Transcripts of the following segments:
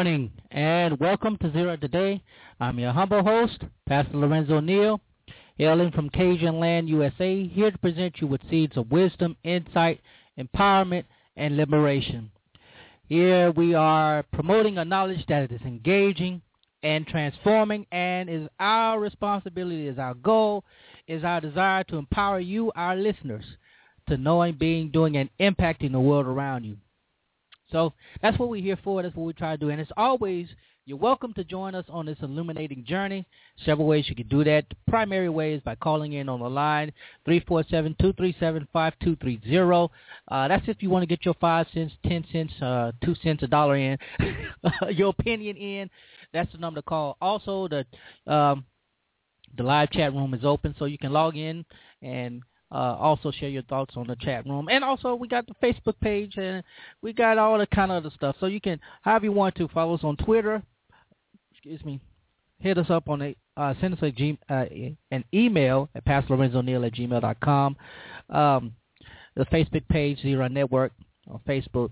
Morning and welcome to Zero Today. I'm your humble host, Pastor Lorenzo Neal, hailing from Cajun Land, USA, here to present you with seeds of wisdom, insight, empowerment, and liberation. Here we are promoting a knowledge that is engaging and transforming and is our responsibility, is our goal, is our desire to empower you, our listeners, to knowing, being, doing, and impacting the world around you. So that's what we're here for. That's what we try to do. And as always, you're welcome to join us on this illuminating journey. Several ways you can do that. The primary way is by calling in on the line, 347-237-5230. Uh, that's if you want to get your 5 cents, 10 cents, uh, 2 cents, a dollar in, your opinion in. That's the number to call. Also, the um, the live chat room is open, so you can log in and uh, also share your thoughts on the chat room. And also we got the Facebook page and we got all the kind of other stuff. So you can, however you want to, follow us on Twitter. Excuse me. Hit us up on a, uh, send us a G, uh, an email at pastorlorenzoneal at gmail.com. Um, the Facebook page, Zero Network on Facebook.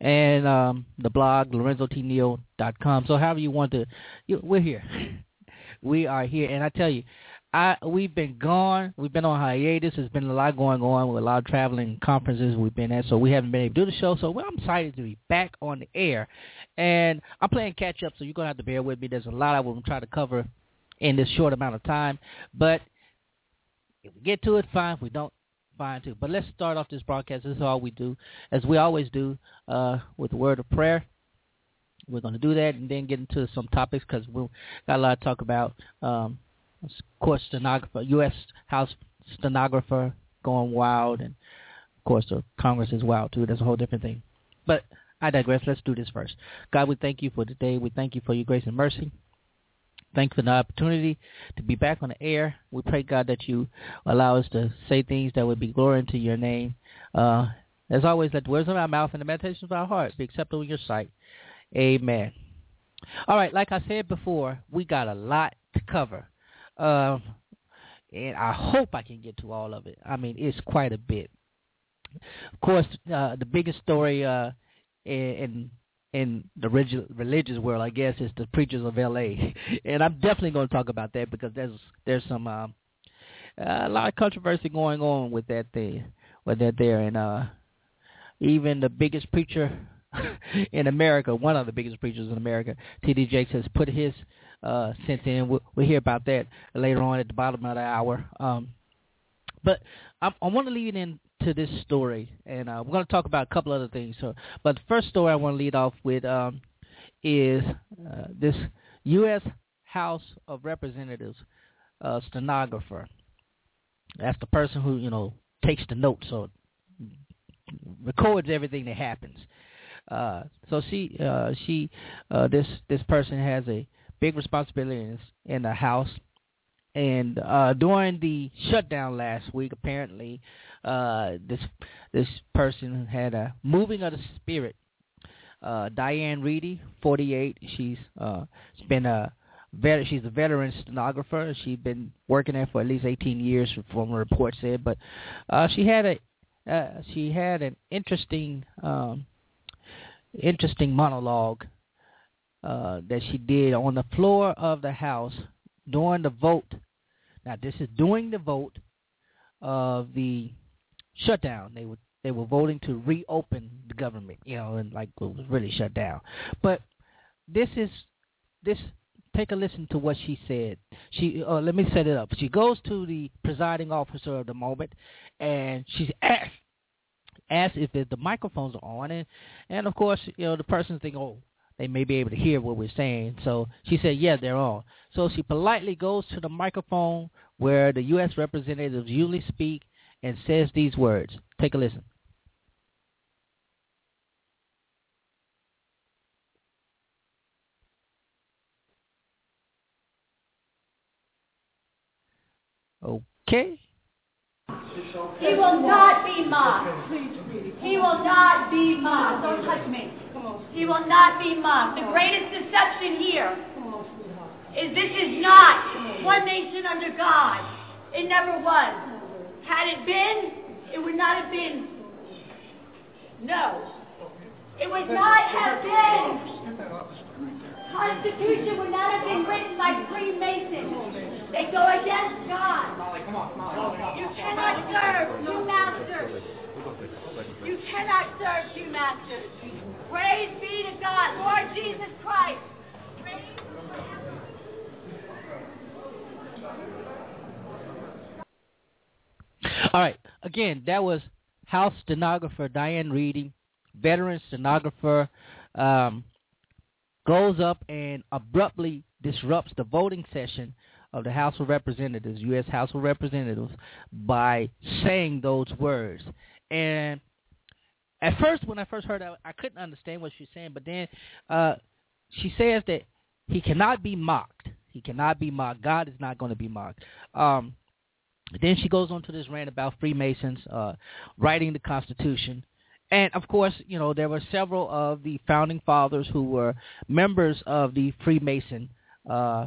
And um, the blog, lorenzotneal.com. So however you want to, you, we're here. we are here. And I tell you, I we've been gone. We've been on hiatus. There's been a lot going on with a lot of traveling conferences we've been at, so we haven't been able to do the show. So I'm excited to be back on the air, and I'm playing catch up. So you're gonna have to bear with me. There's a lot I will try to cover in this short amount of time, but if we get to it, fine. If we don't, fine too. But let's start off this broadcast. This is all we do, as we always do, uh, with the word of prayer. We're going to do that and then get into some topics because we got a lot to talk about. Um, of course, stenographer, U.S. House stenographer going wild, and of course the Congress is wild too. That's a whole different thing. But I digress. Let's do this first. God, we thank you for today. We thank you for your grace and mercy. Thank you for the opportunity to be back on the air. We pray, God, that you allow us to say things that would be glory to your name. Uh, as always, let the words of our mouth and the meditations of our heart be acceptable in your sight. Amen. All right, like I said before, we got a lot to cover. Uh, and I hope I can get to all of it. I mean, it's quite a bit. Of course, uh, the biggest story uh, in in the religious world, I guess, is the preachers of L.A. And I'm definitely going to talk about that because there's there's some uh, a lot of controversy going on with that thing, with that there, and uh, even the biggest preacher in America, one of the biggest preachers in America, T.D. Jakes, has put his uh, sent in. We'll, we'll hear about that later on at the bottom of the hour. Um, but I, I want to lead into this story, and uh, we're going to talk about a couple other things. So, but the first story I want to lead off with um, is uh, this U.S. House of Representatives uh, stenographer. That's the person who you know takes the notes, or records everything that happens. Uh, so she, uh, she, uh, this this person has a big responsibility in, in the House. And uh, during the shutdown last week, apparently, uh, this this person had a moving of the spirit. Uh, Diane Reidy, 48. She's uh, she's been a vet, she's a veteran stenographer. She's been working there for at least 18 years, from the report said. But uh, she had a uh, she had an interesting um, interesting monologue uh, that she did on the floor of the House during the vote. Now, this is during the vote of the shutdown. They were they were voting to reopen the government, you know, and like it was really shut down. But this is this. Take a listen to what she said. She uh, let me set it up. She goes to the presiding officer of the moment, and she's asked asked if the microphones are on, and and of course, you know, the person's thinking, oh, they may be able to hear what we're saying. So she said, yeah, they're on. So she politely goes to the microphone where the U.S. representatives usually speak and says these words. Take a listen. Okay. He will not be mocked. He will not be mocked. Don't touch me. He will not be mocked. The greatest deception here is this is not one nation under God. It never was. Had it been, it would not have been. No. It would not have been. Constitution would not have been written by Freemasons. They go against God. You cannot serve two masters. You cannot serve two masters. Praise be to God, Lord Jesus Christ. All right. Again, that was House stenographer Diane Reidy, veteran stenographer, um, goes up and abruptly disrupts the voting session of the House of Representatives, U.S. House of Representatives, by saying those words. And at first, when I first heard that, I couldn't understand what she was saying. But then uh, she says that he cannot be mocked. He cannot be mocked. God is not going to be mocked. Um, then she goes on to this rant about Freemasons uh, writing the Constitution. And of course, you know, there were several of the founding fathers who were members of the Freemason uh,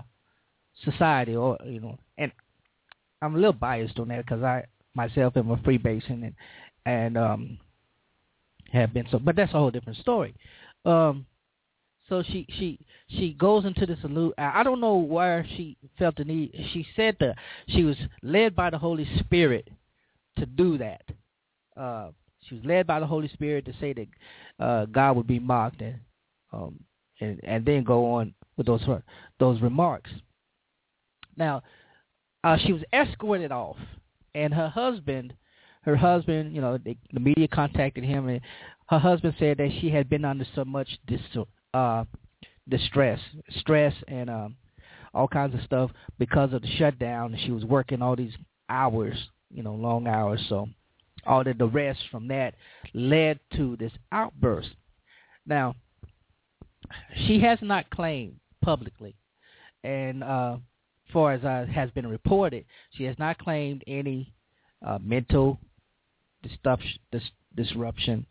society, or you know, and I'm a little biased on that because I myself am a Freemason and and um, have been so, but that's a whole different story. Um, so she she she goes into this allude. I don't know where she felt the need. She said that she was led by the Holy Spirit to do that. Uh, she was led by the Holy Spirit to say that uh, God would be mocked and um, and and then go on with those those remarks. Now, uh, she was escorted off, and her husband, her husband, you know, the media contacted him, and her husband said that she had been under so much dis, uh, distress, stress, and um, all kinds of stuff because of the shutdown. She was working all these hours, you know, long hours. So all the duress from that led to this outburst. Now, she has not claimed publicly, and uh, far as uh, has been reported, she has not claimed any uh, mental dis- disruption,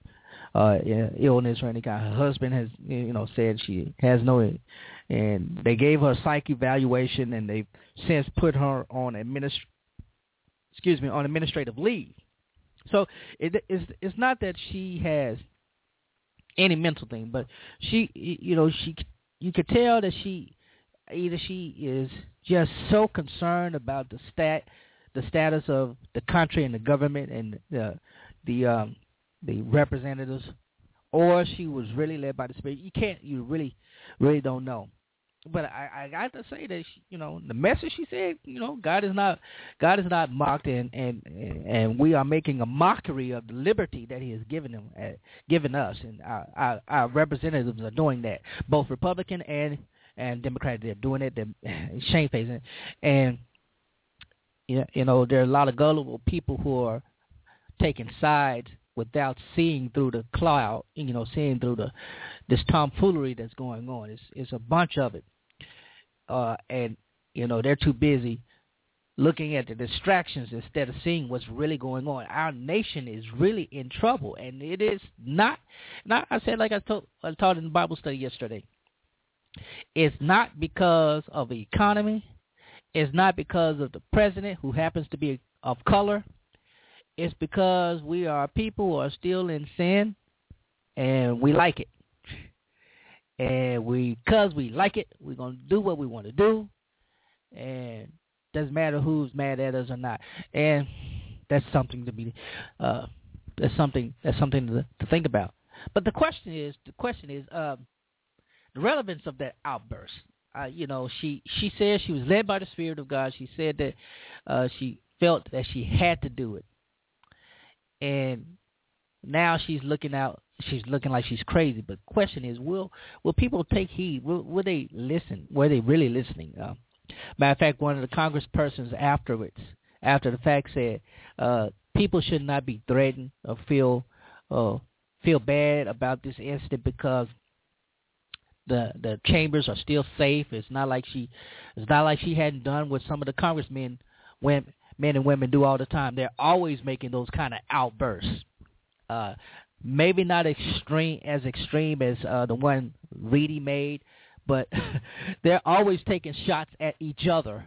uh, illness, or any kind. Her husband has, you know, said she has no, and they gave her a psych evaluation, and they've since put her on administ- excuse me, on administrative leave. So it, it's it's not that she has any mental thing, but she, you know, she you could tell that she either she is just so concerned about the stat the status of the country and the government and the the um the representatives or she was really led by the spirit. You can't you really really don't know but I, I got to say that she, you know the message she said, you know, God is not God is not mocked, and and and we are making a mockery of the liberty that He has given them, uh, given us, and our, our our representatives are doing that, both Republican and and Democrat. They're doing it. They're shamefacing, and you know there are a lot of gullible people who are taking sides without seeing through the cloud. You know, seeing through the this tomfoolery that's going on. It's it's a bunch of it. Uh, and you know they're too busy looking at the distractions instead of seeing what's really going on. Our nation is really in trouble, and it is not. Not I said like I told I taught in the Bible study yesterday. It's not because of the economy. It's not because of the president who happens to be of color. It's because we are people who are still in sin, and we like it. And we, cause we like it, we're gonna do what we want to do, and doesn't matter who's mad at us or not. And that's something to be, uh, that's something that's something to, to think about. But the question is, the question is, um, the relevance of that outburst. Uh, you know, she she said she was led by the Spirit of God. She said that uh, she felt that she had to do it, and now she's looking out. She's looking like she's crazy. But the question is, will will people take heed? Will will they listen? Were they really listening? Uh, matter of fact, one of the congresspersons afterwards, after the fact, said uh, people should not be threatened or feel uh, feel bad about this incident because the the chambers are still safe. It's not like she it's not like she hadn't done what some of the congressmen women men and women do all the time. They're always making those kind of outbursts. Uh maybe not extreme as extreme as uh the one Reidy made, but they're always taking shots at each other,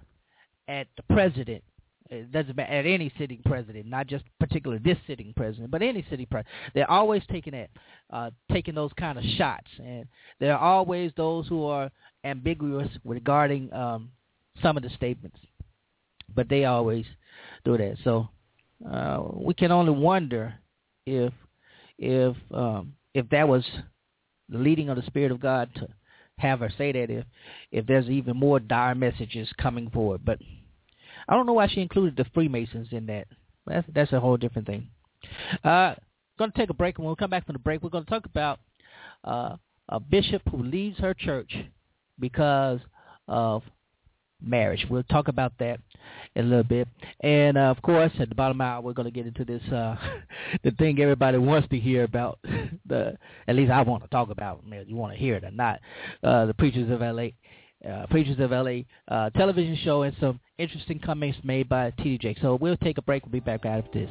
at the president, it doesn't matter at any sitting president, not just particularly this sitting president, but any sitting president. They're always taking that, uh, taking those kind of shots, and there are always those who are ambiguous regarding um, some of the statements, but they always do that. So uh, we can only wonder if if um, if that was the leading of the Spirit of God to have her say that if if there's even more dire messages coming forward, but I don't know why she included the Freemasons in that. That's that's a whole different thing. Uh, going to take a break, and when we come back from the break, we're going to talk about uh, a bishop who leaves her church because of marriage. We'll talk about that in a little bit. And uh, of course, at the bottom hour, we're going to get into this uh, the thing everybody wants to hear about. The at least I want to talk about. If you want to hear it or not, uh, the preachers of L.A uh, Preachers of LA uh, television show and some interesting comments made by TD So we'll take a break. We'll be back after this.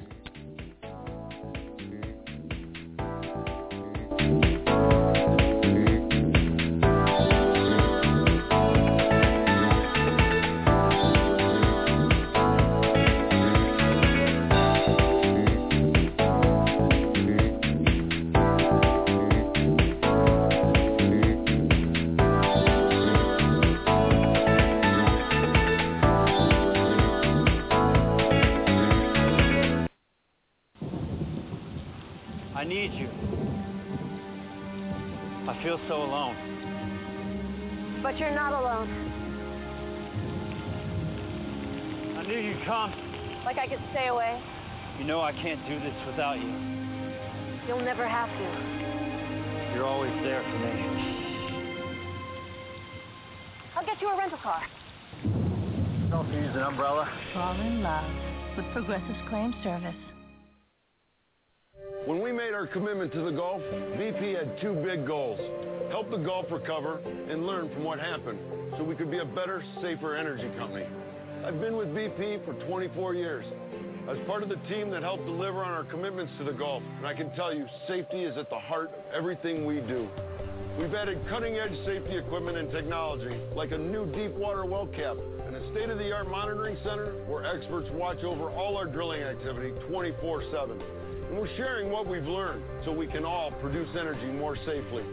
Know I can't do this without you. You'll never have to. You're always there for me. I'll get you a rental car. Don't use an umbrella. Fall in love with Progressive Claim Service. When we made our commitment to the Gulf, BP had two big goals. Help the Gulf recover and learn from what happened so we could be a better, safer energy company. I've been with BP for 24 years as part of the team that helped deliver on our commitments to the Gulf. And I can tell you, safety is at the heart of everything we do. We've added cutting-edge safety equipment and technology, like a new deep water well cap and a state-of-the-art monitoring center where experts watch over all our drilling activity 24-7. And we're sharing what we've learned so we can all produce energy more safely.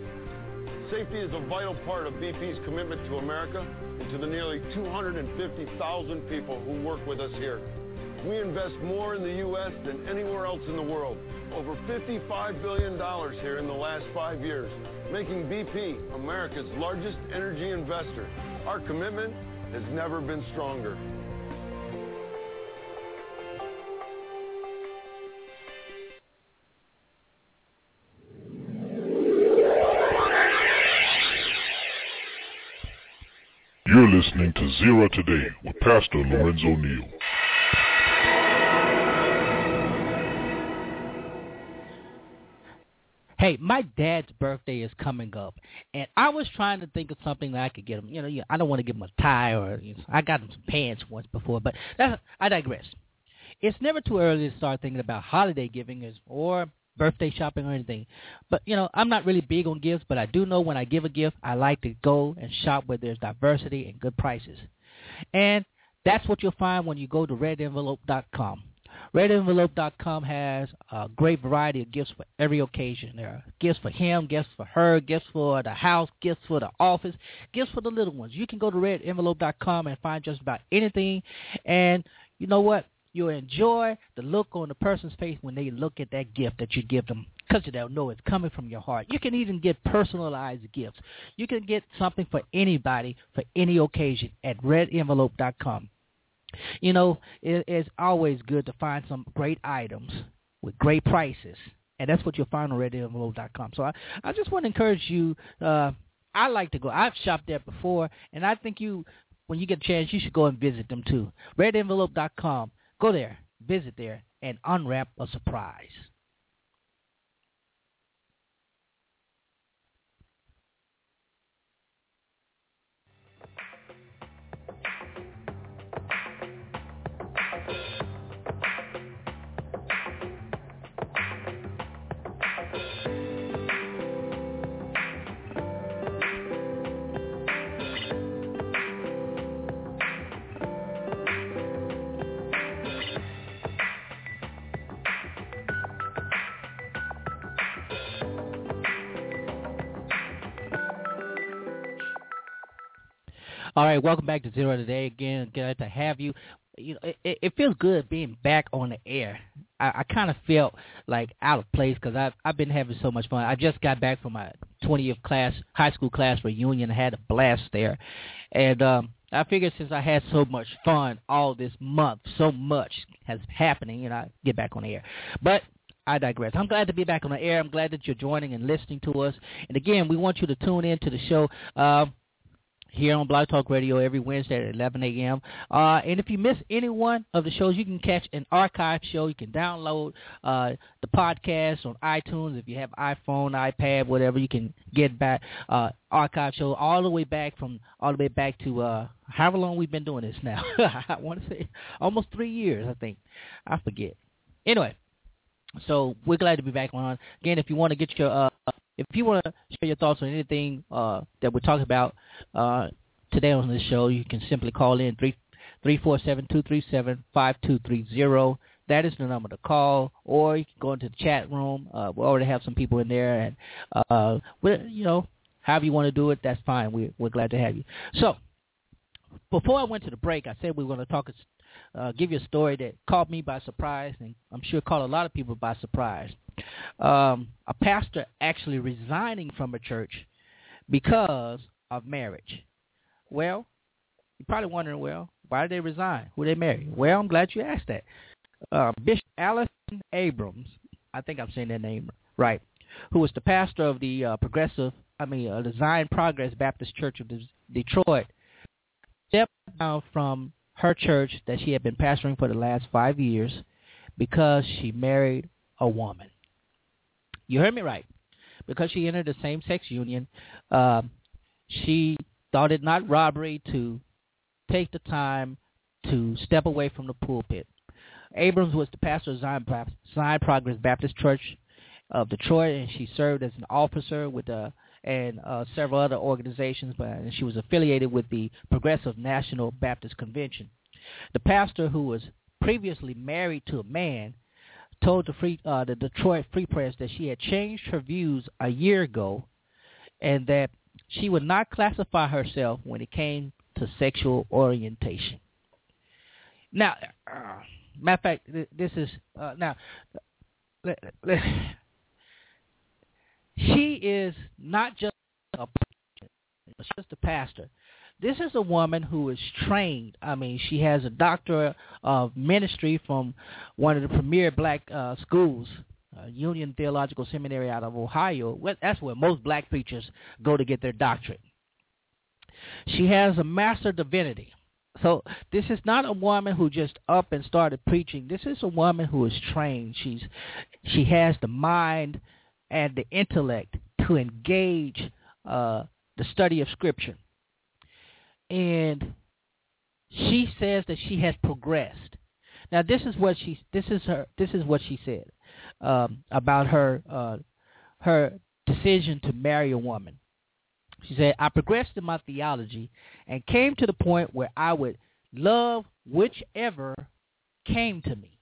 Safety is a vital part of BP's commitment to America and to the nearly 250,000 people who work with us here. We invest more in the U.S. than anywhere else in the world. Over $55 billion here in the last five years, making BP America's largest energy investor. Our commitment has never been stronger. You're listening to Zero Today with Pastor Lorenzo Neal. Hey, my dad's birthday is coming up, and I was trying to think of something that I could get him. You know, I don't want to give him a tie or you know, I got him some pants once before, but that's, I digress. It's never too early to start thinking about holiday giving or birthday shopping or anything. But you know, I'm not really big on gifts, but I do know when I give a gift, I like to go and shop where there's diversity and good prices. And that's what you'll find when you go to redenvelope.com. RedEnvelope.com has a great variety of gifts for every occasion. There are gifts for him, gifts for her, gifts for the house, gifts for the office, gifts for the little ones. You can go to RedEnvelope.com and find just about anything. And you know what? You'll enjoy the look on the person's face when they look at that gift that you give them because they'll know it's coming from your heart. You can even get personalized gifts. You can get something for anybody for any occasion at redenvelope.com. You know, it, it's always good to find some great items with great prices. And that's what you'll find on redenvelope.com. So I, I just want to encourage you. Uh, I like to go. I've shopped there before, and I think you, when you get a chance, you should go and visit them too. Redenvelope.com. Go there, visit there, and unwrap a surprise. All right, welcome back to Zero Today again. Glad to have you. You know, it, it feels good being back on the air. I, I kind of felt like out of place because I've I've been having so much fun. I just got back from my 20th class high school class reunion. I had a blast there, and um, I figured since I had so much fun all this month, so much has happening, and I get back on the air. But I digress. I'm glad to be back on the air. I'm glad that you're joining and listening to us. And again, we want you to tune in to the show. Uh, here on Blog Talk Radio every Wednesday at 11 a.m. Uh, and if you miss any one of the shows, you can catch an archive show. You can download uh, the podcast on iTunes. If you have iPhone, iPad, whatever, you can get back uh, archive show all the way back from all the way back to uh, however long we've been doing this now. I want to say almost three years, I think. I forget. Anyway, so we're glad to be back on. Again, if you want to get your uh, if you want to share your thoughts on anything uh, that we're talking about uh, today on this show, you can simply call in three three four seven two three seven five two three zero. That is the number to call, or you can go into the chat room. Uh, we already have some people in there, and uh, you know, however you want to do it, that's fine. We, we're glad to have you. So, before I went to the break, I said we were going to talk, uh, give you a story that caught me by surprise, and I'm sure caught a lot of people by surprise um, a pastor actually resigning from a church because of marriage. Well, you're probably wondering, well, why did they resign? Who they marry? Well, I'm glad you asked that. Uh, Bishop Allyson Abrams, I think I'm saying that name right, who was the pastor of the uh, Progressive, I mean, uh, Zion Progress Baptist Church of Detroit, stepped down from her church that she had been pastoring for the last five years because she married a woman. You heard me right. Because she entered a same-sex union, uh, she thought it not robbery to take the time to step away from the pulpit. Abrams was the pastor of Zion, Zion Progress Baptist Church of Detroit, and she served as an officer with uh, and uh, several other organizations, but and she was affiliated with the Progressive National Baptist Convention. The pastor, who was previously married to a man, told the free uh, the Detroit Free Press that she had changed her views a year ago, and that she would not classify herself when it came to sexual orientation. Now, uh, matter of fact, this is uh, now. She is not just a just a pastor. This is a woman who is trained. I mean, she has a doctor of ministry from one of the premier black uh, schools, uh, Union Theological Seminary out of Ohio. That's where most black preachers go to get their doctorate. She has a master divinity. So this is not a woman who just up and started preaching. This is a woman who is trained. She's she has the mind and the intellect to engage uh, the study of Scripture. And she says that she has progressed. Now this is what she this is her this is what she said um, about her uh, her decision to marry a woman. She said, I progressed in my theology and came to the point where I would love whichever came to me.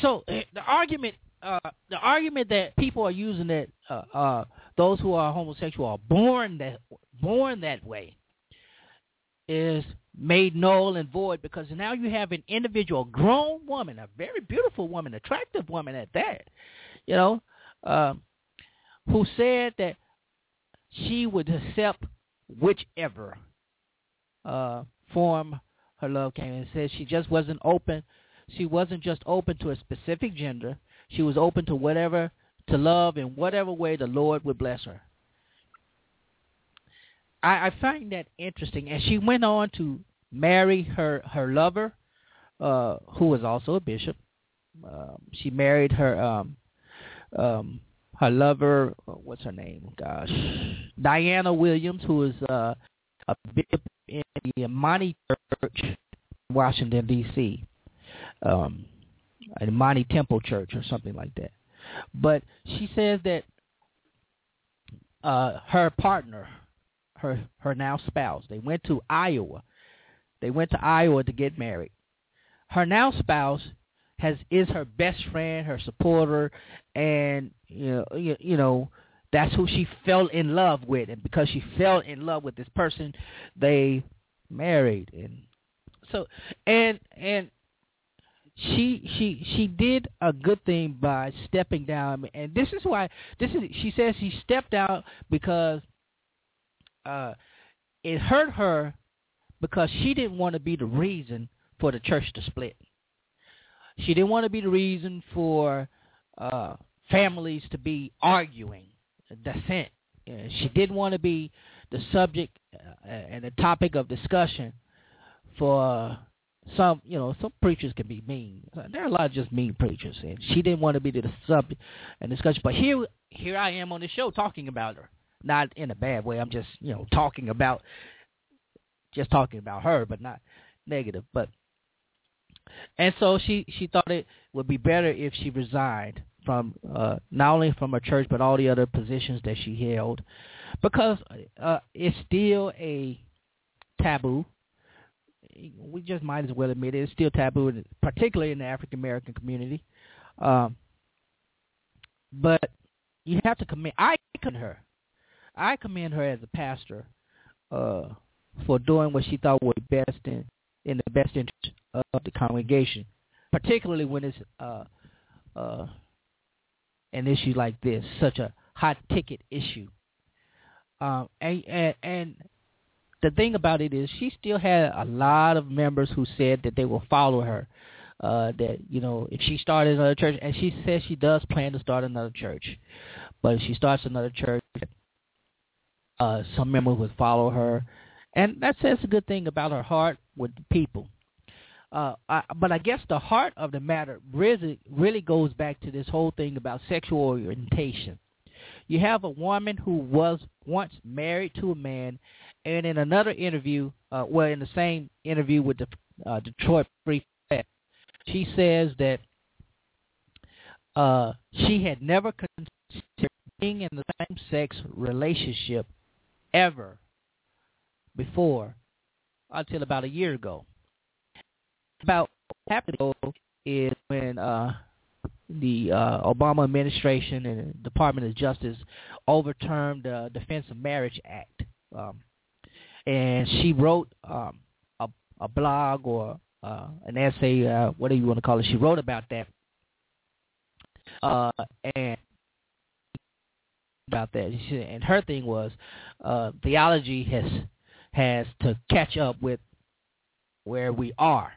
So eh, the argument, uh, the argument that people are using that uh, uh, those who are homosexual are born that born that way is made null and void because now you have an individual, grown woman, a very beautiful woman, attractive woman at that, you know, uh, who said that she would accept whichever uh, form her love came and said she just wasn't open. She wasn't just open to a specific gender. She was open to whatever, to love in whatever way the Lord would bless her. I, I find that interesting. And she went on to marry her, her lover, uh, who was also a bishop. Um, she married her um, um, her lover, what's her name? Gosh, Diana Williams, who is uh, a bishop in the Imani Church, Washington D.C., um, Imani Temple Church or something like that. But she says that uh, her partner, her her now spouse, they went to Iowa. They went to Iowa to get married. Her now spouse has is her best friend, her supporter, and you know, you, you know that's who she fell in love with, and because she fell in love with this person, they married, and so and and she she she did a good thing by stepping down, and this is why this is she says she stepped out because uh it hurt her because she didn't want to be the reason for the church to split. She didn't want to be the reason for uh, families to be arguing, dissent. She didn't want to be the subject uh, and the topic of discussion for some, you know, some preachers can be mean. There are a lot of just mean preachers, and she didn't want to be the subject and discussion. But here, here I am on the show talking about her, not in a bad way. I'm just, you know, talking about, just talking about her, but not negative. But and so she she thought it would be better if she resigned from uh, not only from her church but all the other positions that she held, because uh, it's still a taboo. We just might as well admit it. It's still taboo, particularly in the African American community. Um, but you have to commend. I commend her. I commend her as a pastor uh, for doing what she thought was best in in the best interest of the congregation, particularly when it's uh, uh, an issue like this, such a hot ticket issue. Um, and, and, and the thing about it is, she still had a lot of members who said that they will follow her. Uh, that you know, if she started another church, and she says she does plan to start another church, but if she starts another church, uh, some members would follow her, and that says a good thing about her heart with the people. Uh, I, but I guess the heart of the matter really really goes back to this whole thing about sexual orientation. You have a woman who was once married to a man, and in another interview, uh, well, in the same interview with the uh, Detroit Free Press, she says that uh, she had never considered being in the same-sex relationship ever before until about a year ago. About what happened is when uh, the uh, Obama administration and the Department of Justice overturned the Defense of Marriage Act, um, and she wrote um, a, a blog or uh, an essay, uh, whatever you want to call it. She wrote about that, uh, and about that. And her thing was uh, theology has has to catch up with where we are.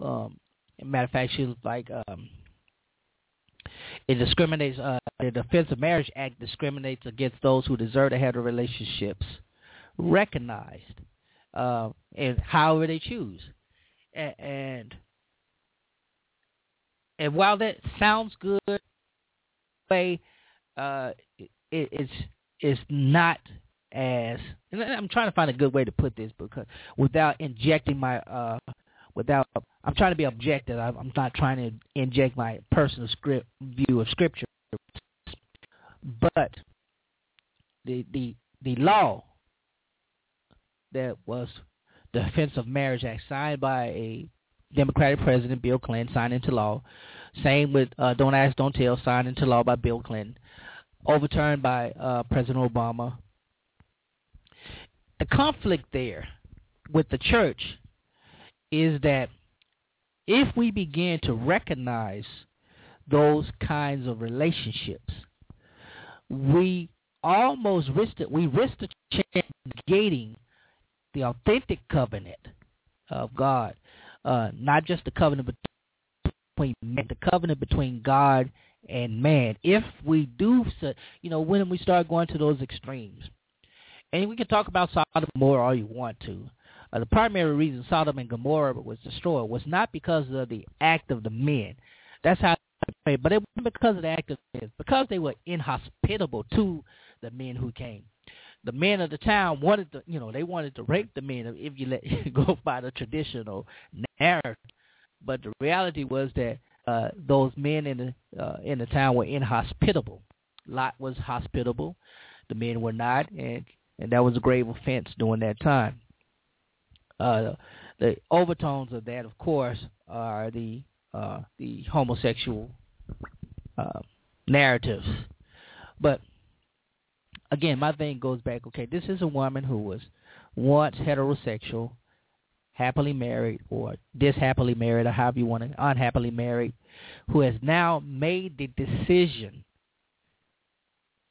Um, matter of fact, she was like, um, it discriminates. Uh, the Defense of Marriage Act discriminates against those who deserve to have the relationships recognized, uh, and however they choose. And, and and while that sounds good, way, uh, it, it's it's not as. And I'm trying to find a good way to put this because without injecting my uh, without I'm trying to be objective. I'm not trying to inject my personal script view of scripture, but the the the law that was the Defense of Marriage Act signed by a Democratic President Bill Clinton signed into law. Same with uh, Don't Ask, Don't Tell signed into law by Bill Clinton, overturned by uh, President Obama. The conflict there with the church is that if we begin to recognize those kinds of relationships, we almost risk it. We risk the chance negating the authentic covenant of God, uh, not just the covenant between man, the covenant between God and man. If we do, so you know, when we start going to those extremes, and we can talk about Sodom Gomorrah all you want to. Uh, the primary reason Sodom and Gomorrah was destroyed was not because of the act of the men. That's how, but it wasn't because of the act of the men. Because they were inhospitable to the men who came. The men of the town wanted to, you know, they wanted to rape the men if you let you go by the traditional narrative. But the reality was that uh, those men in the uh, in the town were inhospitable. Lot was hospitable, the men were not, and and that was a grave offense during that time. Uh, the overtones of that, of course, are the uh, the homosexual uh, narratives. But again, my thing goes back. Okay, this is a woman who was once heterosexual, happily married, or dishappily married, or however you want to, unhappily married, who has now made the decision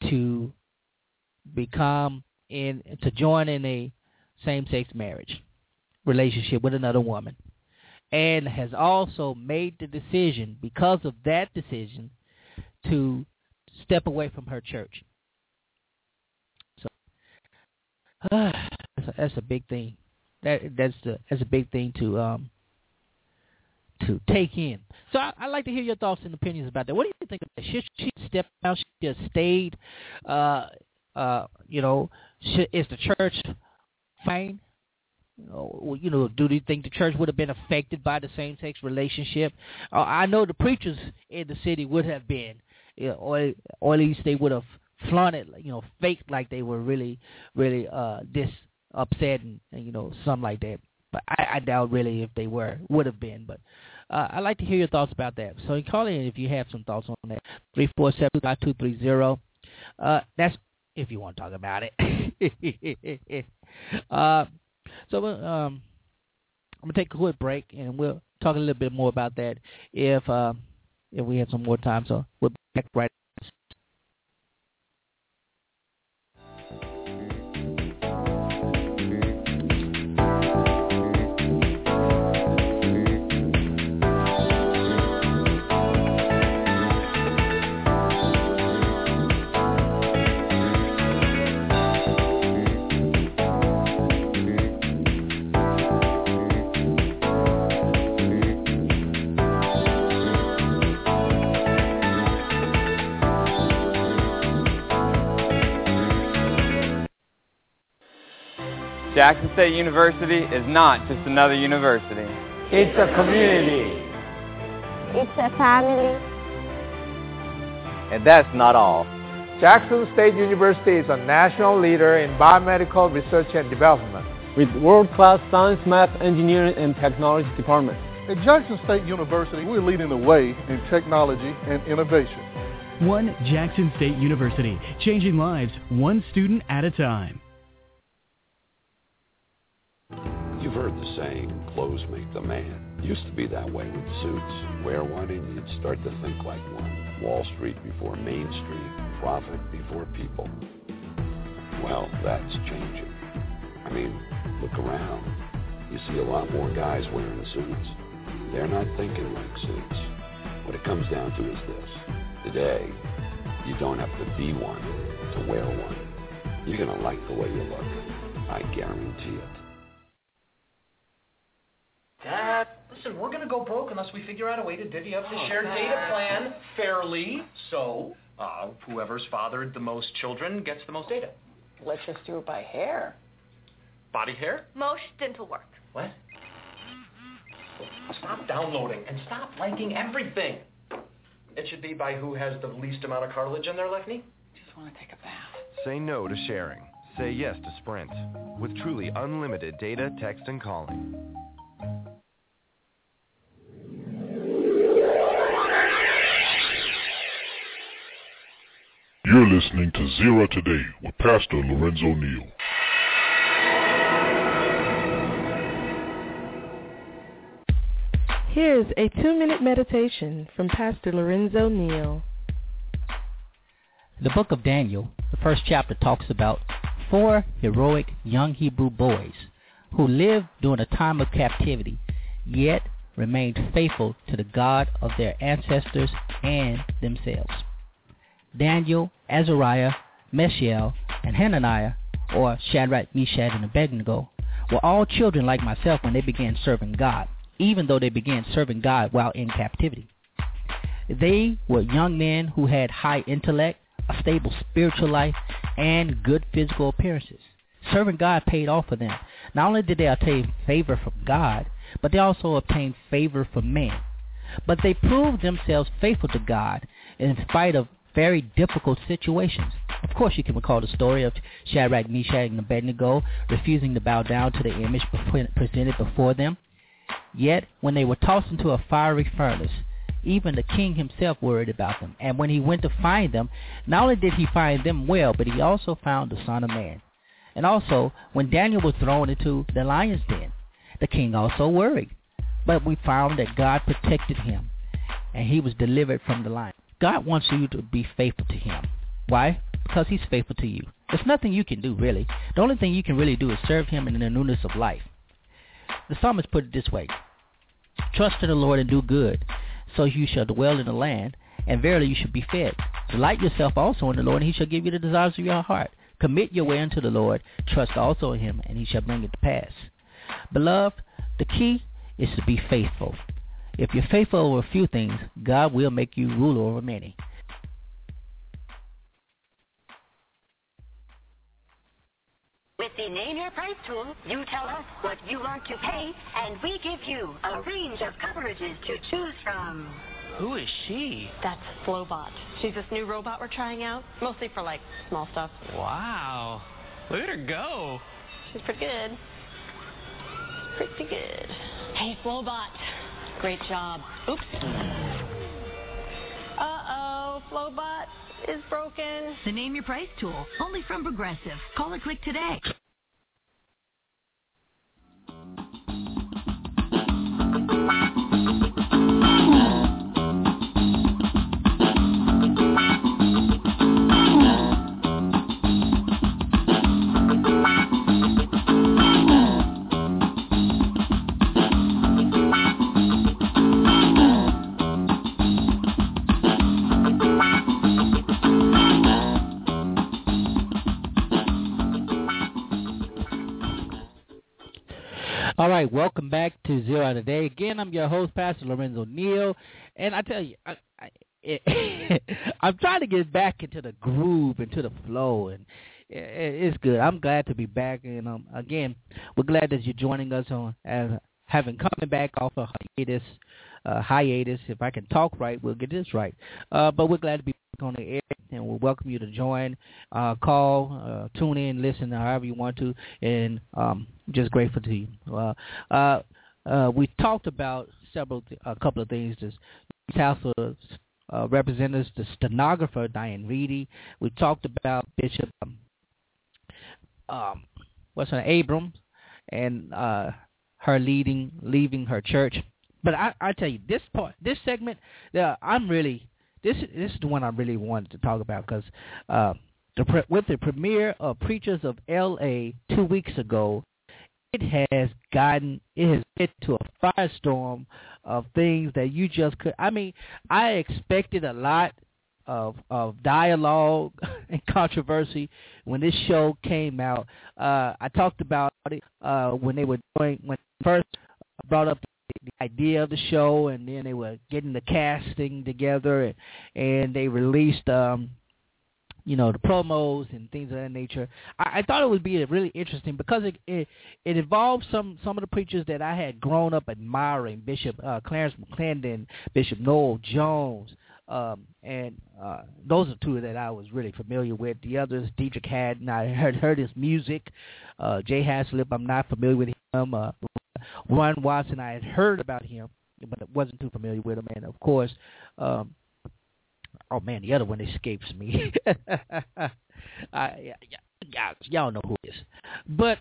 to become in to join in a same-sex marriage relationship with another woman and has also made the decision because of that decision to step away from her church. So uh, that's, a, that's a big thing. That that's the that's a big thing to um to take in. So I, would like to hear your thoughts and opinions about that. What do you think of that? Should she step out? She just stayed? Uh, uh, you know, should, is the church fine? You know, do you think the church would have been affected by the same-sex relationship? Uh, I know the preachers in the city would have been, you know, or, or at least they would have flaunted, you know, faked like they were really, really uh, this upset and, and you know, something like that. But I, I doubt really if they were would have been. But uh, I'd like to hear your thoughts about that. So call in if you have some thoughts on that. Three four seven five two three zero. Uh, that's if you want to talk about it. uh, so um, I'm gonna take a quick break, and we'll talk a little bit more about that if uh, if we have some more time. So we'll be back right. Jackson State University is not just another university. It's a community. It's a family. And that's not all. Jackson State University is a national leader in biomedical research and development. With world-class science, math, engineering, and technology departments. At Jackson State University, we're leading the way in technology and innovation. One Jackson State University, changing lives one student at a time. You've heard the saying, clothes make the man. Used to be that way with suits. Wear one and you'd start to think like one. Wall Street before Main Street. Profit before people. Well, that's changing. I mean, look around. You see a lot more guys wearing suits. They're not thinking like suits. What it comes down to is this. Today, you don't have to be one to wear one. You're going to like the way you look. I guarantee it. Dad, listen, we're going to go broke unless we figure out a way to divvy up the oh, shared Dad. data plan fairly. So, Uh, whoever's fathered the most children gets the most data. Let's just do it by hair. Body hair? Most dental work. What? Stop downloading and stop liking everything. It should be by who has the least amount of cartilage in their left knee. Just want to take a bath. Say no to sharing. Say yes to Sprint. With truly unlimited data, text, and calling. You're listening to Zero Today with Pastor Lorenzo Neal. Here's a two-minute meditation from Pastor Lorenzo Neal. The book of Daniel, the first chapter talks about four heroic young Hebrew boys who lived during a time of captivity, yet remained faithful to the God of their ancestors and themselves. Daniel, Azariah, Mishael, and Hananiah, or Shadrach, Meshach, and Abednego, were all children like myself when they began serving God even though they began serving God while in captivity. They were young men who had high intellect, a stable spiritual life, and good physical appearances. Serving God paid off for them. Not only did they obtain favor from God, but they also obtained favor from men. But they proved themselves faithful to God in spite of very difficult situations. Of course, you can recall the story of Shadrach, Meshach, and Abednego refusing to bow down to the image presented before them. Yet, when they were tossed into a fiery furnace, even the king himself worried about them. And when he went to find them, not only did he find them well, but he also found the Son of Man. And also, when Daniel was thrown into the lion's den, the king also worried. But we found that God protected him, and he was delivered from the lion. God wants you to be faithful to him. Why? Because he's faithful to you. There's nothing you can do, really. The only thing you can really do is serve him in the newness of life. The psalmist put it this way, Trust in the Lord and do good, so you shall dwell in the land, and verily you shall be fed. Delight yourself also in the Lord, and he shall give you the desires of your heart. Commit your way unto the Lord, trust also in him, and he shall bring it to pass. Beloved, the key is to be faithful. If you're faithful over a few things, God will make you ruler over many. With the Name Your Price tool, you tell us what you want to pay, and we give you a range of coverages to choose from. Who is she? That's Flowbot. She's this new robot we're trying out, mostly for like small stuff. Wow. Look at her go. She's pretty good. Pretty good. Hey, Flowbot. Great job. Oops. Uh-oh, Flowbot is broken. The Name Your Price tool, only from Progressive. Call or click today. Right, welcome back to Zero Today. Again, I'm your host, Pastor Lorenzo Neal, and I tell you, I, I, it, I'm trying to get back into the groove, into the flow, and it, it's good. I'm glad to be back, and um, again, we're glad that you're joining us on as having coming back off of hiatus. Uh, hiatus. If I can talk right, we'll get this right. Uh, but we're glad to be back on the air, and we'll welcome you to join, uh, call, tune in, listen, however you want to, and um, just grateful to you. Uh, uh, we talked about several, th- a couple of things. This House of uh, Representatives, the stenographer Diane Reidy. We talked about Bishop, um, um, what's her Abrams, and uh, her leading, leaving her church. But I, I tell you, this part, this segment, uh, I'm really, this, this is the one I really wanted to talk about because uh, the, pre- with the premiere of Preachers of L.A. two weeks ago, it has gotten it has led to a firestorm of things that you just could I mean, I expected a lot of of dialogue and controversy when this show came out. Uh I talked about it uh when they were doing when first brought up the idea of the show, and then they were getting the casting together, and, and they released, um, you know, the promos and things of that nature. I, I thought it would be really interesting because it, it it involved some some of the preachers that I had grown up admiring: Bishop uh, Clarence McClendon, Bishop Noel Jones. Um, and uh, those are two that I was really familiar with. The others, Deitrick Haddon, I heard heard his music. Uh, Jay Haizlip, I'm not familiar with him. Uh, Ron Watson, I had heard about him, but wasn't too familiar with him. And of course, um, oh man, the other one escapes me. I, yeah, y'all know who it is. But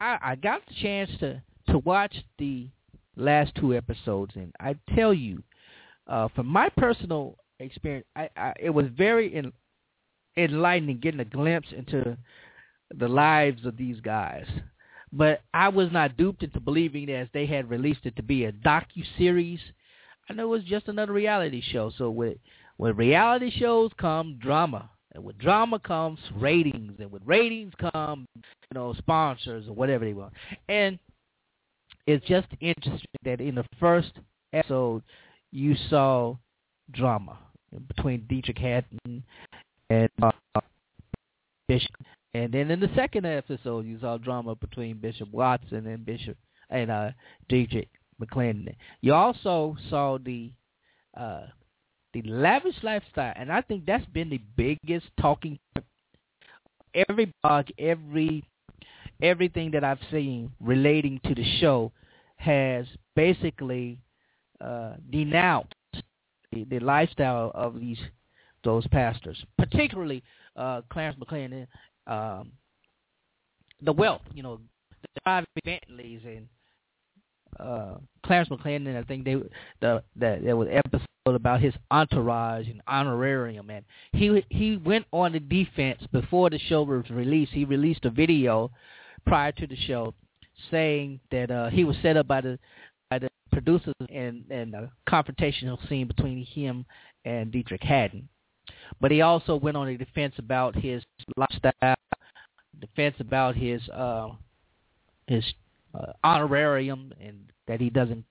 I, I got the chance to to watch the last two episodes, and I tell you, uh, from my personal experience, I, I it was very en- enlightening getting a glimpse into the lives of these guys but I was not duped into believing as they had released it to be a docu series. I know it was just another reality show. So with with reality shows come drama, and with drama comes ratings, and with ratings come you know sponsors or whatever they want. And it's just interesting that in the first episode you saw drama between Deitrick Haddon and uh, Bishop and then in the second episode, you saw drama between Bishop Watson and Bishop and uh, Deitrick McClendon. You also saw the uh, the lavish lifestyle, and I think that's been the biggest talking. Every blog, every everything that I've seen relating to the show has basically uh, denounced the, the lifestyle of these those pastors, particularly uh, Clarence McClendon um, the wealth, you know, the private Bentleys and uh, Clarence McClendon. I think they the, the there was episode about his entourage and honorarium, and he he went on the defense before the show was released. He released a video prior to the show saying that uh, he was set up by the by the producers and and a confrontational scene between him and Deitrick Haddon. But he also went on a defense about his lifestyle, defense about his uh, his uh, honorarium, and that he doesn't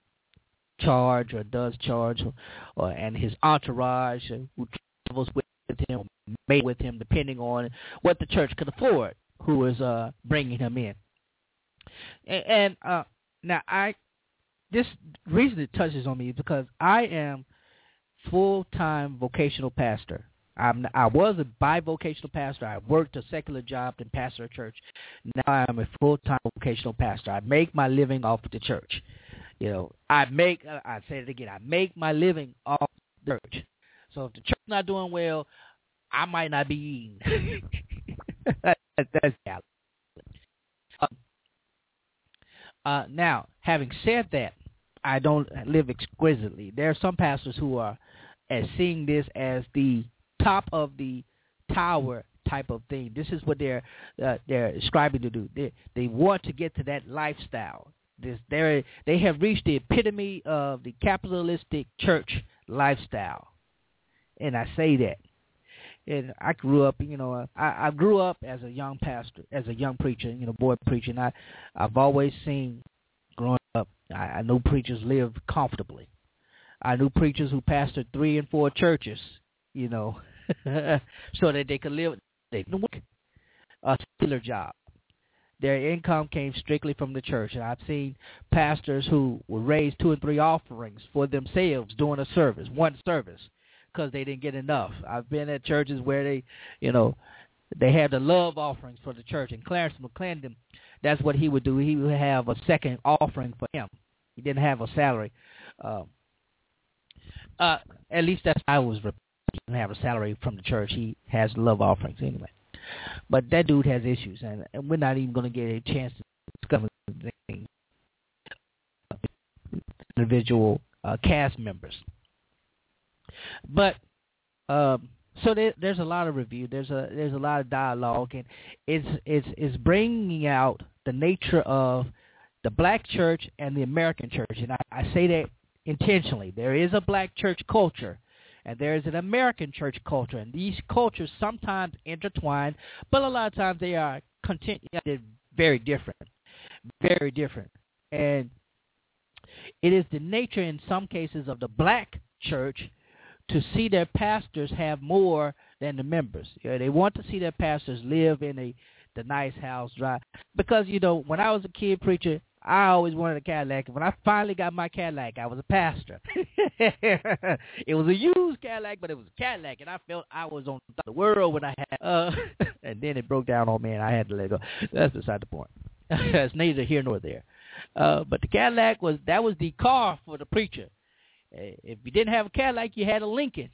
charge or does charge, or, or and his entourage who travels with him, made with him, depending on what the church could afford, who is uh, bringing him in. And, and uh, now I, this reason it touches on me is because I am full-time vocational pastor. I'm, I was a bivocational pastor. I worked a secular job and pastor a church. Now I'm a full-time vocational pastor. I make my living off the church. You know, I make, uh, I say it again, I make my living off the church. So if the church's not doing well, I might not be eating. that's reality. Uh, uh, now, having said that, I don't live exquisitely. There are some pastors who are as seeing this as the top of the tower type of thing. This is what they're uh, they're striving to do. They they want to get to that lifestyle. This they they have reached the epitome of the capitalistic church lifestyle, and I say that. And I grew up, you know, I, I grew up as a young pastor, as a young preacher, you know, boy preacher. And I, I've always seen, growing up, I, I knew preachers lived comfortably. I knew preachers who pastored three and four churches, you know, so that they could live. They didn't work a secular job. Their income came strictly from the church, and I've seen pastors who would raise two and three offerings for themselves during a service, one service, because they didn't get enough. I've been at churches where they, you know, they had the love offerings for the church. And Clarence McClendon, that's what he would do. He would have a second offering for him. He didn't have a salary. Um, uh, at least that's how I was. He didn't have a salary from the church. He has love offerings anyway. But that dude has issues, and, we're not even going to get a chance to discover individual uh, cast members. But um, so there, there's a lot of review. There's a there's a lot of dialogue, and it's it's it's bringing out the nature of the black church and the American church, and I, I say that intentionally. There is a black church culture, and there is an American church culture, and these cultures sometimes intertwine, but a lot of times they are content. Very different, very different, and it is the nature in some cases of the black church to see their pastors have more than the members. You know, they want to see their pastors live in a the nice house, drive. Because you know, when I was a kid preacher, I always wanted a Cadillac. When I finally got my Cadillac, I was a pastor. it was a used Cadillac, but it was a Cadillac, and I felt I was on the world when I had. Uh, and then it broke down on me, and I had to let go. That's beside the point. That's neither here nor there. Uh, but the Cadillac was that was the car for the preacher. Uh, if you didn't have a Cadillac, you had a Lincoln.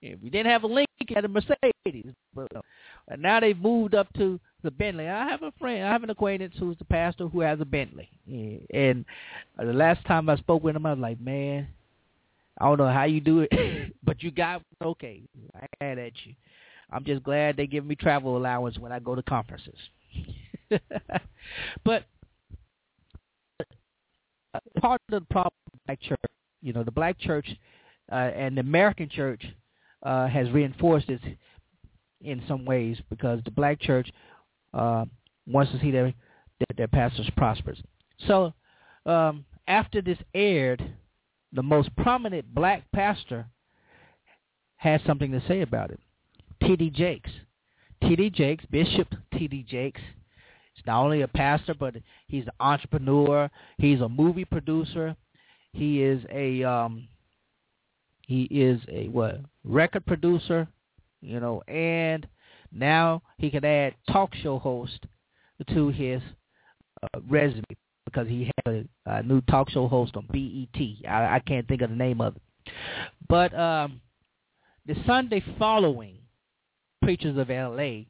If you didn't have a Lincoln, you had a Mercedes. But uh, and now they've moved up to the Bentley. I have a friend, I have an acquaintance who's the pastor who has a Bentley. And uh, the last time I spoke with him, I was like, man, I don't know how you do it, but you got okay. I had at you. I'm just glad they give me travel allowance when I go to conferences. but part of the problem black church, you know, the black church uh, and the American church uh, has reinforced this in some ways because the black church uh, wants to see their their, their pastors prospers. So um, after this aired, the most prominent black pastor had something to say about it. T.D. Jakes. T.D. Jakes, Bishop T.D. Jakes, He's not only a pastor, but he's an entrepreneur. He's a movie producer. He is a um, he is a what record producer, you know, and now he can add talk show host to his uh, resume because he has a, a new talk show host on BET. I, I can't think of the name of it, but um, the Sunday following, Preachers of L.A.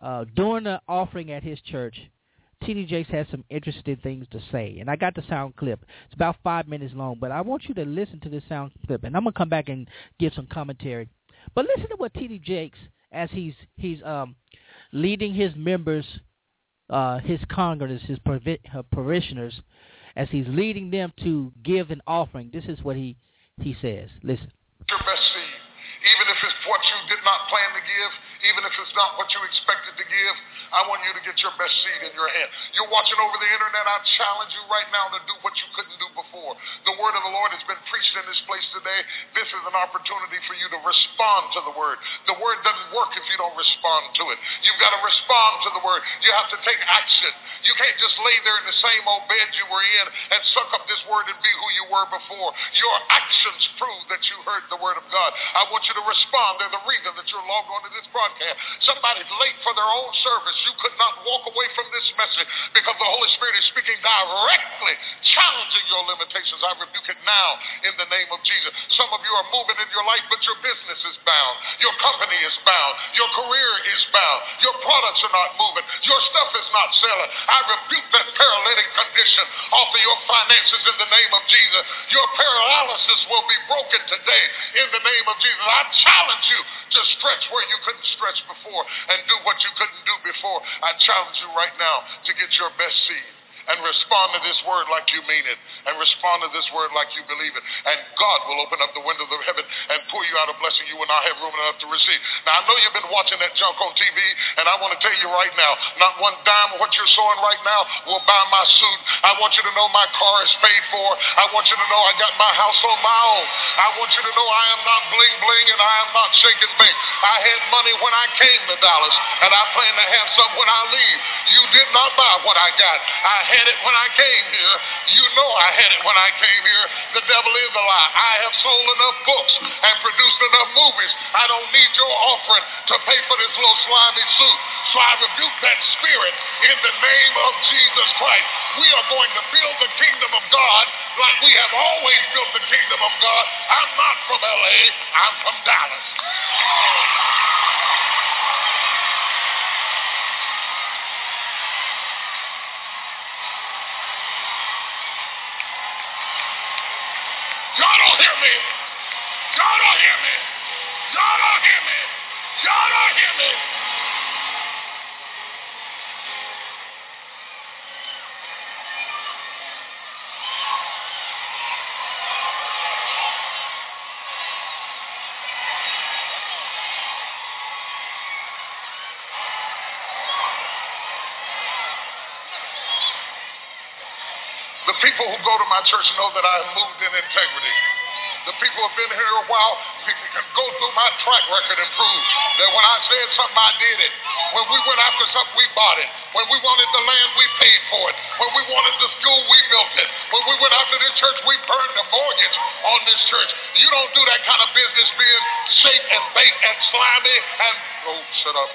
Uh, during the offering at his church, T.D. Jakes had some interesting things to say, and I got the sound clip. It's about five minutes long, but I want you to listen to this sound clip, and I'm gonna come back and give some commentary. But listen to what T.D. Jakes, as he's he's um, leading his members, uh, his congregants, his uh, parishioners, as he's leading them to give an offering. This is what he he says. Listen. Your best seed, even if it's what you did not plan to give even if it's not what you expected to give, I want you to get your best seed in your hand. You're watching over the internet. I challenge you right now to do what you couldn't do before. The word of the Lord has been preached in this place today. This is an opportunity for you to respond to the word. The word doesn't work if you don't respond to it. You've got to respond to the word. You have to take action. You can't just lay there in the same old bed you were in and suck up this word and be who you were before. Your actions prove that you heard the word of God. I want you to respond. They're the reason that you're logged on to this broadcast. Somebody's late for their own service. You could not walk away from this message because the Holy Spirit is speaking directly, challenging your limitations. I rebuke it now in the name of Jesus. Some of you are moving in your life, but your business is bound. Your company is bound. Your career is bound. Your products are not moving. Your stuff is not selling. I rebuke that paralytic condition off of your finances in the name of Jesus. Your paralysis will be broken today in the name of Jesus. I challenge you to stretch where you couldn't stretch before and do what you couldn't do before. I challenge you right now to get your best seed and respond to this word like you mean it and respond to this word like you believe it. And God will open up the windows of heaven and pour you out a blessing you will not have room enough to receive. Now, I know you've been watching that junk on TV, and I want to tell you right now, not one dime of what you're sowing right now will buy my suit. I want you to know my car is paid for. I want you to know I got my house on my own. I want you to know I am not bling bling and I am not shaking bank. I had money when I came to Dallas, and I plan to have some when I leave. You did not buy what I got. I had it when I came here. You know I had it when I came here. The devil is a lie. I have sold enough books and produced enough movies. I don't need your offering to pay for this little slimy suit. So I rebuke that spirit in the name of Jesus Christ. We are going to build the kingdom of God like we have always built the kingdom of God. I'm not from LA, I'm from Dallas. Y'all don't hear me. Y'all don't hear me. Y'all don't hear me. Y'all don't hear me. The The people who go to my church know that I have moved in integrity. The people have been here a while can go through my track record and prove that when I said something, I did it. When we went after something, we bought it. When we wanted the land, we paid for it. When we wanted the school, we built it. When we went after this church, we burned the mortgage on this church. You don't do that kind of business being safe and bait and slimy and oh, shut up.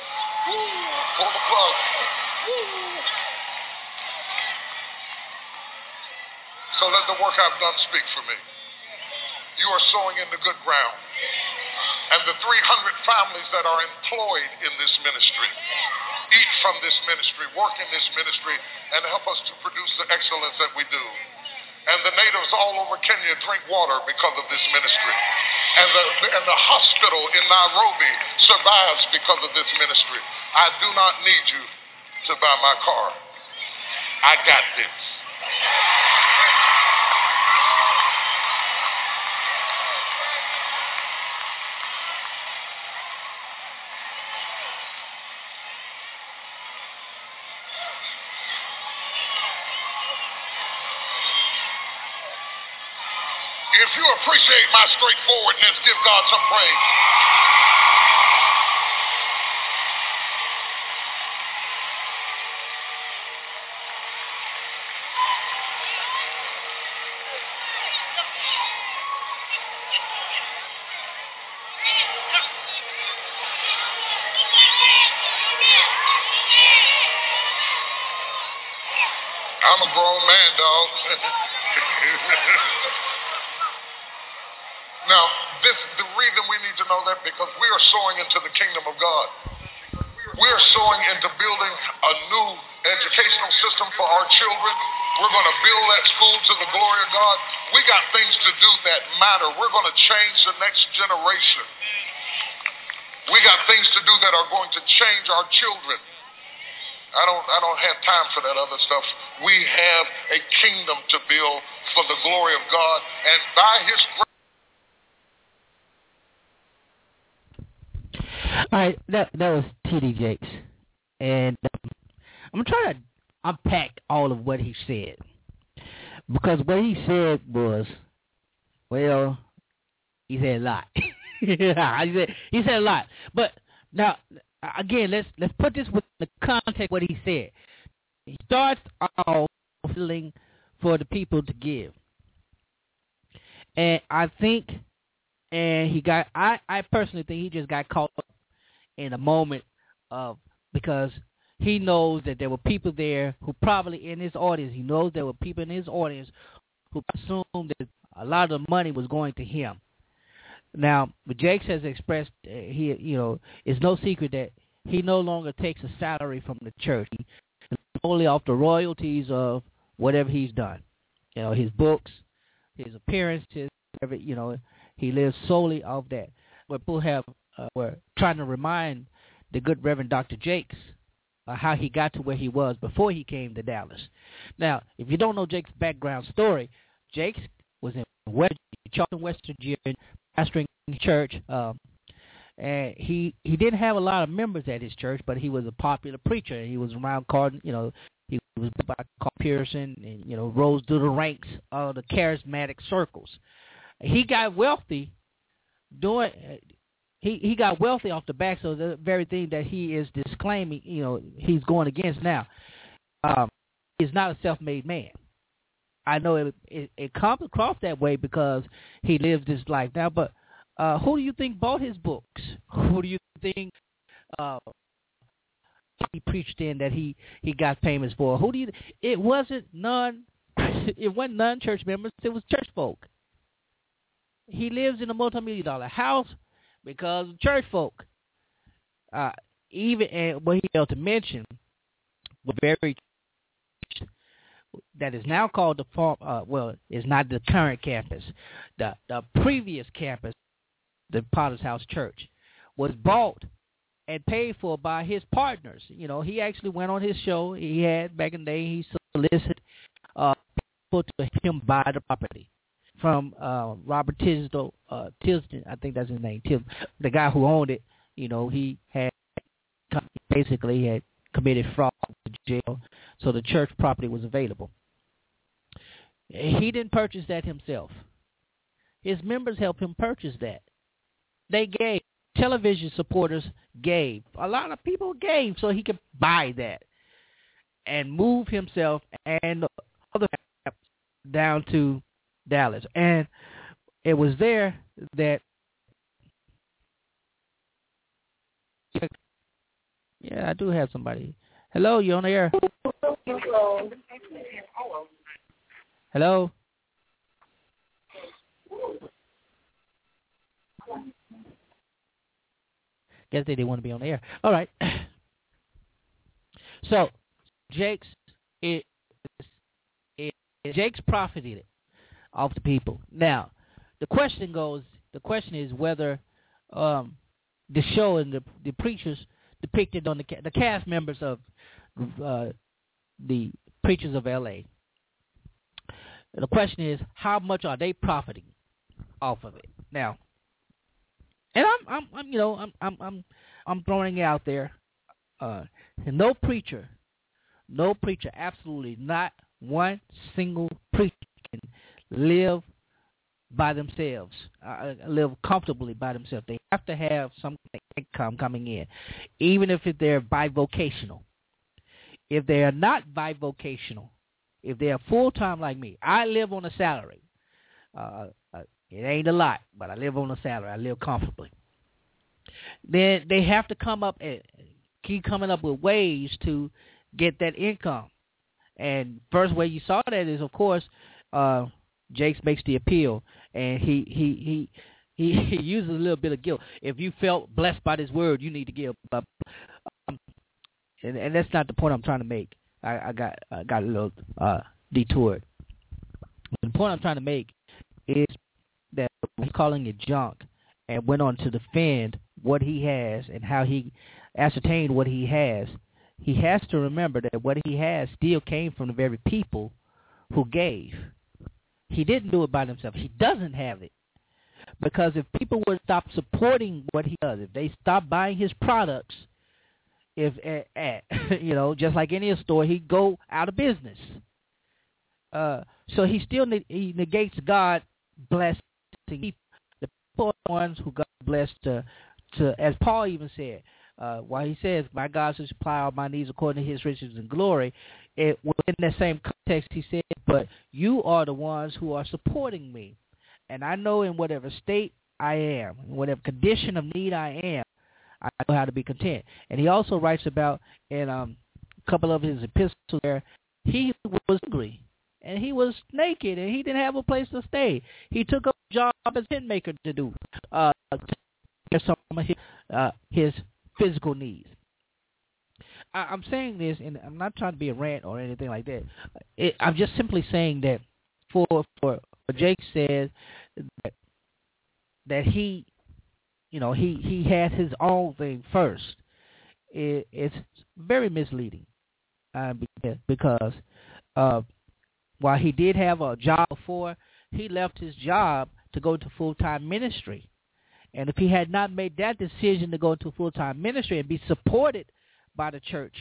Woo, pull the plug. Woo. So let the work I've done speak for me. You are sowing into good ground. And the 300 families that are employed in this ministry eat from this ministry, work in this ministry, and help us to produce the excellence that we do. And the natives all over Kenya drink water because of this ministry. And the, and the hospital in Nairobi survives because of this ministry. I do not need you to buy my car. I got this. Appreciate my straightforwardness, give God some praise. I'm a grown man, dog. now, this the reason we need to know that because we are sowing into the kingdom of God. We are sowing into building a new educational system for our children. We're going to build that school to the glory of God. We got things to do that matter. We're going to change the next generation. We got things to do that are going to change our children. I don't I don't have time for that other stuff. We have a kingdom to build for the glory of God and by his grace All right, that that was T.D. Jakes, and um, I'm trying to unpack all of what he said because what he said was, well, he said a lot. he said he said a lot, but now again, let's let's put this with the context what he said. He starts off feeling for the people to give, and I think, and he got. I I personally think he just got caught up in a moment of because he knows that there were people there who probably in his audience. He knows there were people in his audience who assumed that a lot of the money was going to him. Now, Jakes has expressed uh, he, you know, it's no secret that he no longer takes a salary from the church. Only off the royalties of whatever he's done. You know, his books, his appearances, every, you know, he lives solely off that. But people have uh, were trying to remind the good Reverend Dr. Jakes uh, how he got to where he was before he came to Dallas. Now, if you don't know Jake's background story, Jakes was in West Charleston, West Virginia, pastoring church. Um, and he he didn't have a lot of members at his church, but he was a popular preacher. He was around Cardin, you know, he was by Carlton Pearson, and you know, rose through the ranks of the charismatic circles. He got wealthy doing. He he got wealthy off the backs of the very thing that he is disclaiming. You know, he's going against now. Um, he's not a self-made man. I know it, it it comes across that way because he lives his life now, but uh, who do you think bought his books? Who do you think uh, he preached in that he he got famous for? Who do you? It wasn't none. It wasn't none church members. It was church folk. He lives in a multi-million dollar house because of church folk. Uh, even and what he failed to mention, was very that is now called the farm. Uh, well, is not the current campus. The the previous campus the Potter's House Church, was bought and paid for by his partners. You know, he actually went on his show. He had back in the day. He solicited uh, people to him buy the property from uh, Robert Tisdale. Uh, Tisdale, I think that's his name. Tim, the guy who owned it. You know, he had basically had committed fraud to jail, so the church property was available. He didn't purchase that himself. His members helped him purchase that. They gave. Television supporters gave. A lot of people gave so he could buy that and move himself and other down to Dallas. And it was there that yeah, I do have somebody. Hello, you on the air? Hello. Guess they didn't want to be on the air. All right. So, Jake's it, it, it Jake's profited off the people. Now, the question goes. The question is whether um, the show and the the preachers depicted on the the cast members of uh, the preachers of L.A. The question is how much are they profiting off of it now? And I'm I'm, I'm you know I'm I'm I'm I'm throwing it out there. Uh, and no preacher, no preacher, absolutely not one single preacher can live by themselves, uh, live comfortably by themselves. They have to have some income coming in, even if they're bivocational. If they are not bivocational, if they are full time like me, I live on a salary. Uh, uh, it ain't a lot, but I live on a salary. I live comfortably. Then they have to come up and keep coming up with ways to get that income. And first way you saw that is, of course, uh, Jakes makes the appeal, and he he he he, he uses a little bit of guilt. If you felt blessed by this word, you need to give up. Um, and, and that's not the point I'm trying to make. I, I got I got a little uh, detoured. The point I'm trying to make is that he's calling it junk and went on to defend what he has and how he ascertained what he has, he has to remember that what he has still came from the very people who gave. He didn't do it by himself. He doesn't have it. Because if people would stop supporting what he does, if they stop buying his products, if at, at you know, just like any store, he'd go out of business. Uh, so he still he negates God blessing. The the ones who God blessed to, to as Paul even said, uh, while he says, "My God shall supply all my needs according to His riches and glory," it within that same context, he said, "But you are the ones who are supporting me, and I know in whatever state I am, in whatever condition of need I am, I know how to be content." And he also writes about in um, a couple of his epistles there, he was hungry and he was naked and he didn't have a place to stay. He took a job as tent maker to do uh, some of his, uh, his physical needs. I, I'm saying this, and I'm not trying to be a rant or anything like that. It, I'm just simply saying that for for, for Jake says that that he, you know, he he had his own thing first. It, it's very misleading uh, because uh, while he did have a job before, he left his job to go to full time ministry. And if he had not made that decision to go into full-time ministry and be supported by the church,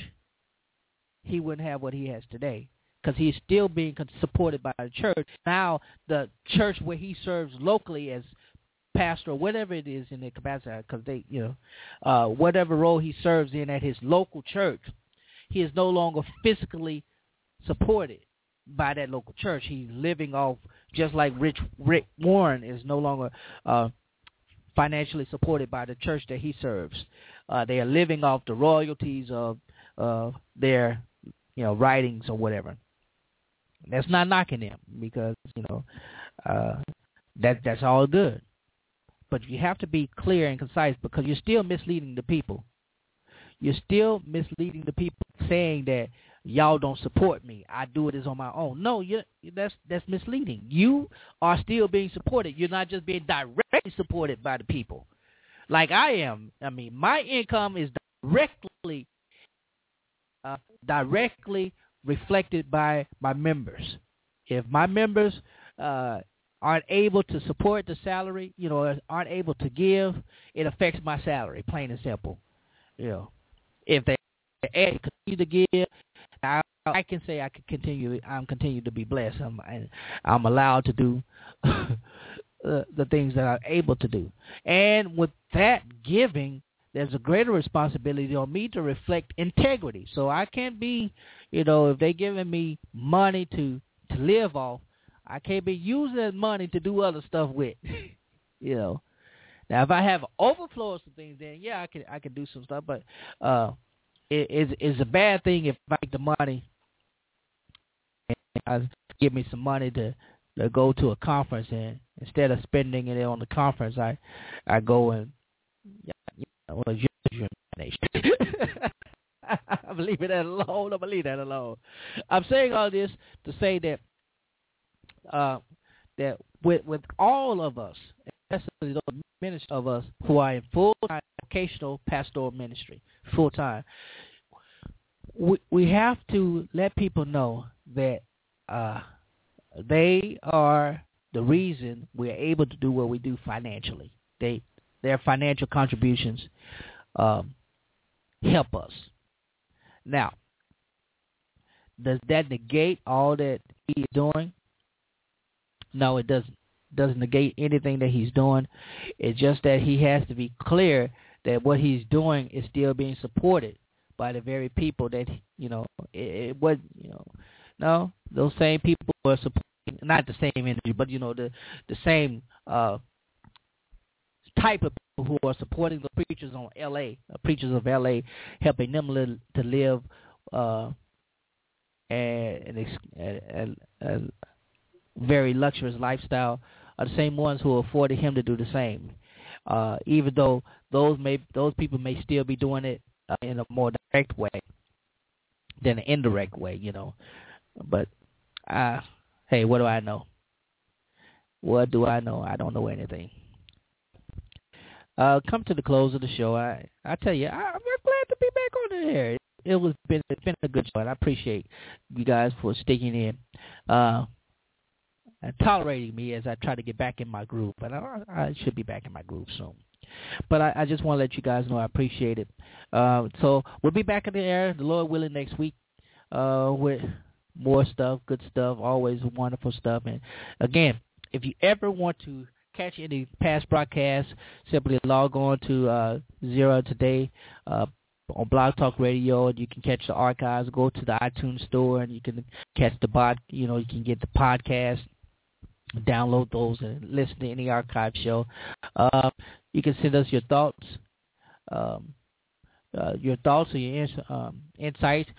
he wouldn't have what he has today because he's still being supported by the church. Now, the church where he serves locally as pastor or whatever it is in the capacity, because they, you know, uh, whatever role he serves in at his local church, he is no longer physically supported by that local church. He's living off just like Rich Rick Warren is no longer uh, financially supported by the church that he serves. Uh, they are living off the royalties of uh, their, you know, writings or whatever. That's not knocking them because you know uh, that that's all good. But you have to be clear and concise because you're still misleading the people. You're still misleading the people, saying that y'all don't support me. I do it as on my own. No, you that's that's misleading. You are still being supported. You're not just being directly supported by the people, like I am. I mean, my income is directly uh, directly reflected by my members. If my members uh, aren't able to support the salary, you know, aren't able to give, it affects my salary, plain and simple. You know, if they continue to give, I I can say I can continue. I'm continue to be blessed. I'm I'm allowed to do uh, the things that I'm able to do, and with that giving, there's a greater responsibility on me to reflect integrity. So I can't be, you know, if they're giving me money to to live off, I can't be using that money to do other stuff with. you know. Now, if I have overflow of some things, then yeah, I can I can do some stuff. But uh, it, it's it's a bad thing if I make the money and I give me some money to to go to a conference and instead of spending it on the conference, I I go and yeah, yeah well, your I'm leaving that alone. I'm leave that alone. I'm saying all this to say that uh, that with with all of us, especially those ministers of us who are in full time vocational pastoral ministry, full time, we we have to let people know that uh, they are the reason we're able to do what we do financially. They their financial contributions um, help us. Now, does that negate all that he is doing? No, it doesn't. Doesn't negate anything that he's doing. It's just that he has to be clear that what he's doing is still being supported by the very people that you know it, it was you know no those same people are supporting not the same energy but you know the the same uh type of people who are supporting the preachers on LA preachers of LA helping them live, to live uh and, and and, and, very luxurious lifestyle are the same ones who afforded him to do the same. Uh, even though those may those people may still be doing it uh, in a more direct way than an indirect way, you know. But uh, hey, what do I know? What do I know? I don't know anything. Uh, come to the close of the show. I I tell you, I, I'm glad to be back on the air. It was been it's been a good show, and I appreciate you guys for sticking in. Uh, tolerating me as I try to get back in my groove. But I, I should be back in my groove soon. But I, I just want to let you guys know I appreciate it. Uh, so we'll be back in the air, the Lord willing, next week uh, with more stuff, good stuff, always wonderful stuff. And again, if you ever want to catch any past broadcasts, simply log on to uh, Zero Today uh, on Blog Talk Radio, and you can catch the archives. Go to the iTunes store, and you can catch the bot. You know, you can get the podcast download those and listen to any archive show. Uh, you can send us your thoughts, um, uh, your thoughts or your ins- um, insights